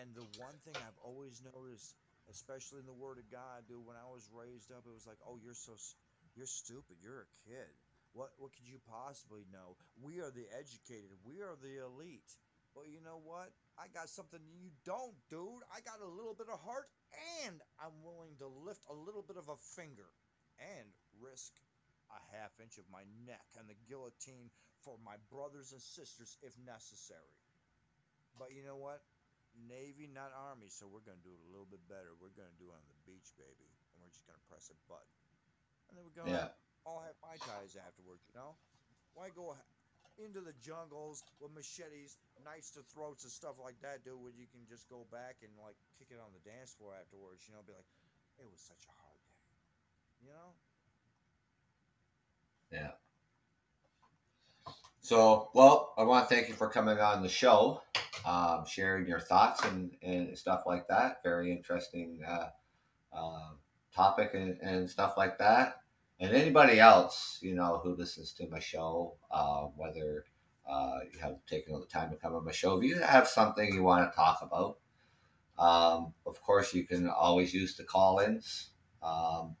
And the one thing I've always noticed, especially in the Word of God, dude, when I was raised up, it was like, oh, you're so, you're stupid. You're a kid. What, what could you possibly know? We are the educated. We are the elite. But you know what? I got something you don't, dude. I got a little bit of heart, and I'm willing to lift a little bit of a finger and risk a half inch of my neck and the guillotine for my brothers and sisters if necessary. But you know what? Navy, not Army, so we're going to do it a little bit better. We're going to do it on the beach, baby. And we're just going to press a button. And then we're going to Yeah. all have my ties afterwards, you know? Why go into the jungles with machetes, knives to throats, and stuff like that, dude, where you can just go back and, like, kick it on the dance floor afterwards, you know? Be like, it was such a hard day. You know? Yeah. So, well, I want to thank you for coming on the show, um, sharing your thoughts and, and stuff like that. Very interesting uh, uh, topic and, and stuff like that. And anybody else, you know, who listens to my show, uh, whether uh, you have taken the time to come on my show, if you have something you want to talk about, um, of course, you can always use the call-ins. Um,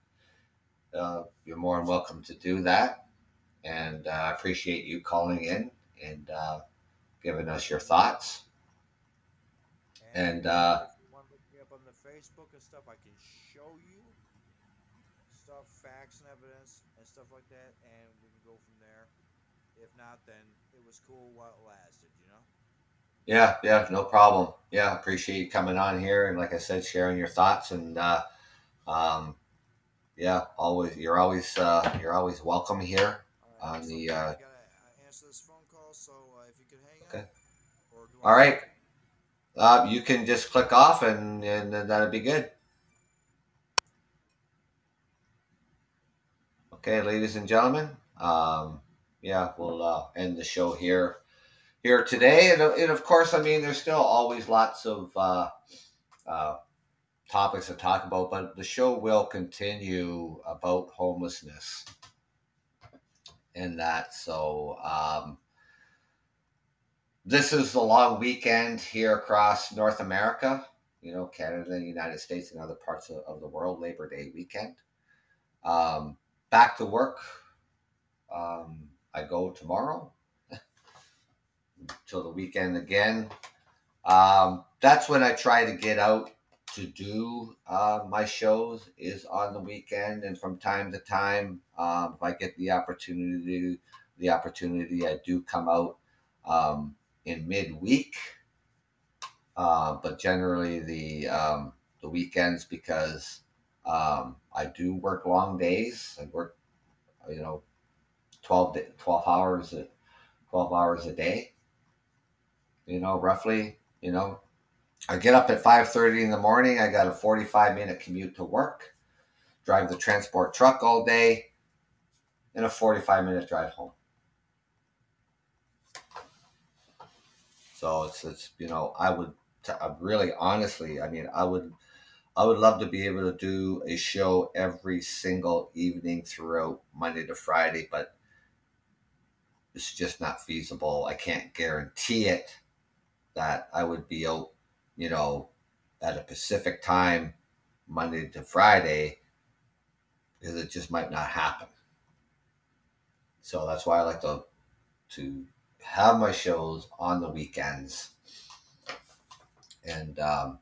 uh, you're more than welcome to do that and uh, I appreciate you calling in and uh, giving us your thoughts. And, uh, if you want to look me up on the Facebook and stuff, I can show you stuff, facts, and evidence, and stuff like that, and we can go from there. If not, then it was cool while it lasted, you know. Yeah, yeah, no problem. Yeah, appreciate you coming on here and, like I said, sharing your thoughts. And uh, um, yeah, always you're always uh, you're always welcome here. All On the, I uh, gotta answer this phone call, so uh, if you could hang Okay. up. Or do All right. Uh, you can just click off, and and that'll be good. Okay, ladies and gentlemen. Um, yeah, we'll uh, end the show here here today, and, and of course, I mean, there's still always lots of uh, uh, topics to talk about, but the show will continue about homelessness and that. So, um, this is the long weekend here across North America. you know, Canada, United States, and other parts of, of the world, Labor Day weekend. Um, back to work. Um, I go tomorrow till the weekend again. Um, that's when I try to get out to do uh, my shows is on the weekend, and from time to time, um, if I get the opportunity, the opportunity, I do come out um, in midweek. Uh, but generally, the um, the weekends because um, I do work long days. I work, you know, 12, 12 hours, 12 hours a day. You know, roughly, you know, I get up at 5:30 in the morning. I got a 45 minute commute to work. Drive the transport truck all day, and a 45 minute drive home. So it's it's you know I would t- really honestly I mean I would I would love to be able to do a show every single evening throughout Monday to Friday, but it's just not feasible. I can't guarantee it that I would be out you know, at a Pacific time, Monday to Friday, because it just might not happen. So that's why I like to to have my shows on the weekends and um,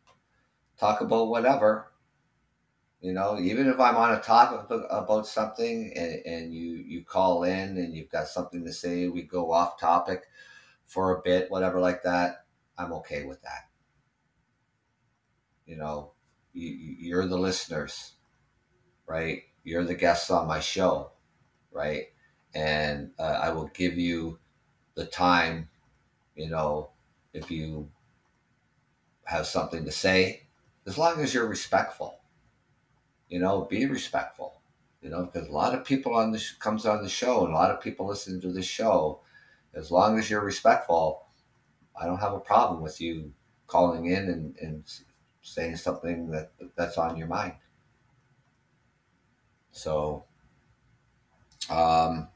talk about whatever. You know, even if I'm on a topic about something and, and you you call in and you've got something to say, we go off topic for a bit, whatever like that. I'm okay with that. You know, you, you're the listeners, right? You're the guests on my show, right? And uh, I will give you the time, you know, if you have something to say, as long as you're respectful. You know, be respectful. You know, because a lot of people on this comes on the show, and a lot of people listen to the show. As long as you're respectful, I don't have a problem with you calling in and, and saying something that that's on your mind. So, um,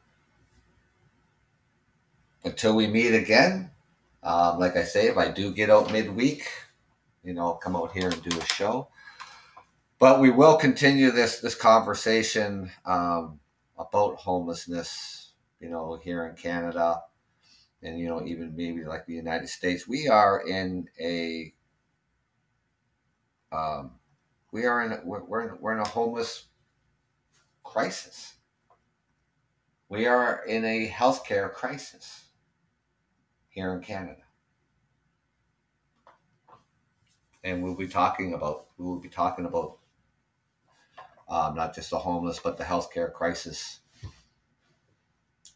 until we meet again, um, like I say, if I do get out midweek, you know, come out here and do a show. But we will continue this this conversation um, about homelessness, you know, here in Canada, and you know, even maybe like the United States. We are in a um, we are in a, we're, we're in, we're in a homeless crisis. We are in a healthcare crisis here in Canada. And we'll be talking about we will be talking about um, not just the homeless, but the healthcare crisis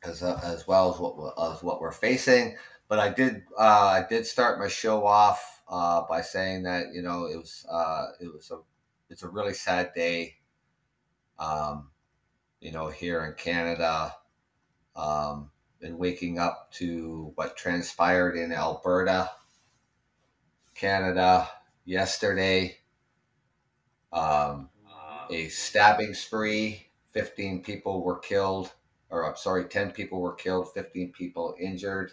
as, uh, as well as what as what we're facing. But I did uh, I did start my show off uh, by saying that you know it was uh, it was a it's a really sad day. Um, you know, here in Canada, um, and waking up to what transpired in Alberta, Canada yesterday. Um, a stabbing spree. 15 people were killed, or I'm sorry, 10 people were killed, 15 people injured.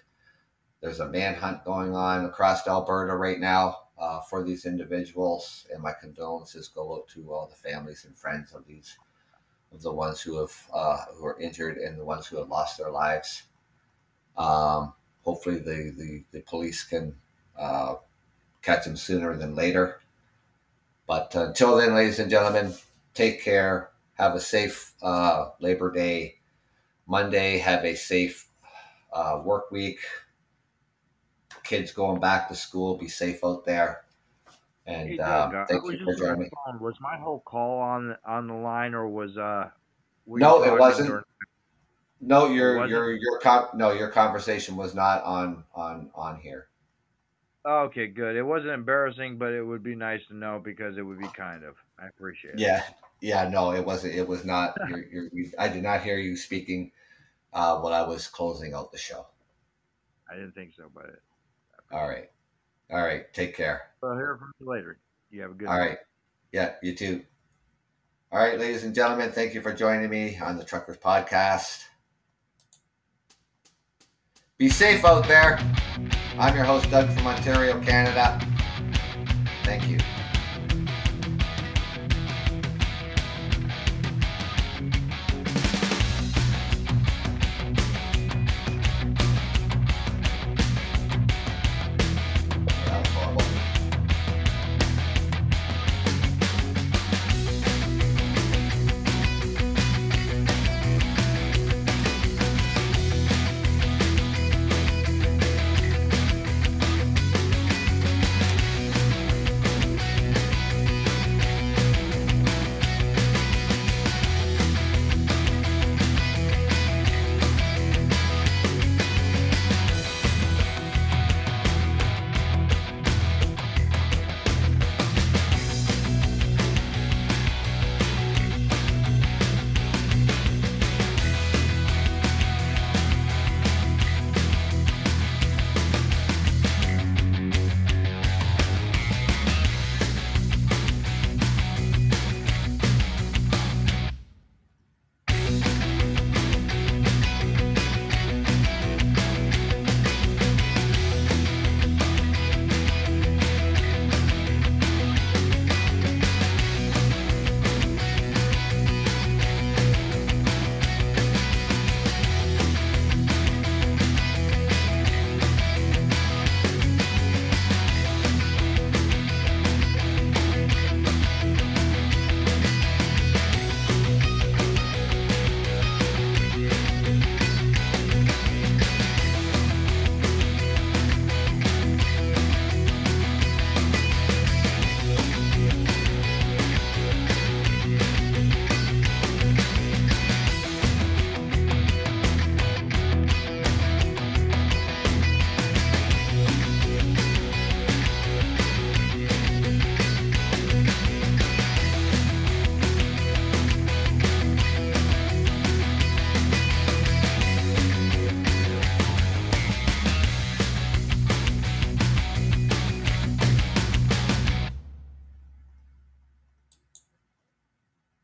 There's a manhunt going on across Alberta right now uh, for these individuals, and my condolences go out to all the families and friends of these of the ones who have uh, who are injured and the ones who have lost their lives. Um, hopefully, the, the, the police can uh, catch them sooner than later. But until then, ladies and gentlemen, take care. Have a safe uh, Labor Day. Monday, have a safe uh, work week kids going back to school. Be safe out there. And hey, Doug, uh, thank you for joining me. Was my whole call on on the line, or was uh? No, it wasn't. No, your your your con- no your conversation was not on on on here. Okay, good. It wasn't embarrassing, but it would be nice to know because it would be kind of. I appreciate it. Yeah, yeah. No, it wasn't. It was not. you're, you're, you, I did not hear you speaking uh, while I was closing out the show. I didn't think so, but all right. All right. Take care. I'll hear from you later. You have a good All night. right. Yeah, you too. All right, ladies and gentlemen, thank you for joining me on the Truckers Podcast. Be safe out there. I'm your host, Doug from Ontario, Canada. Thank you.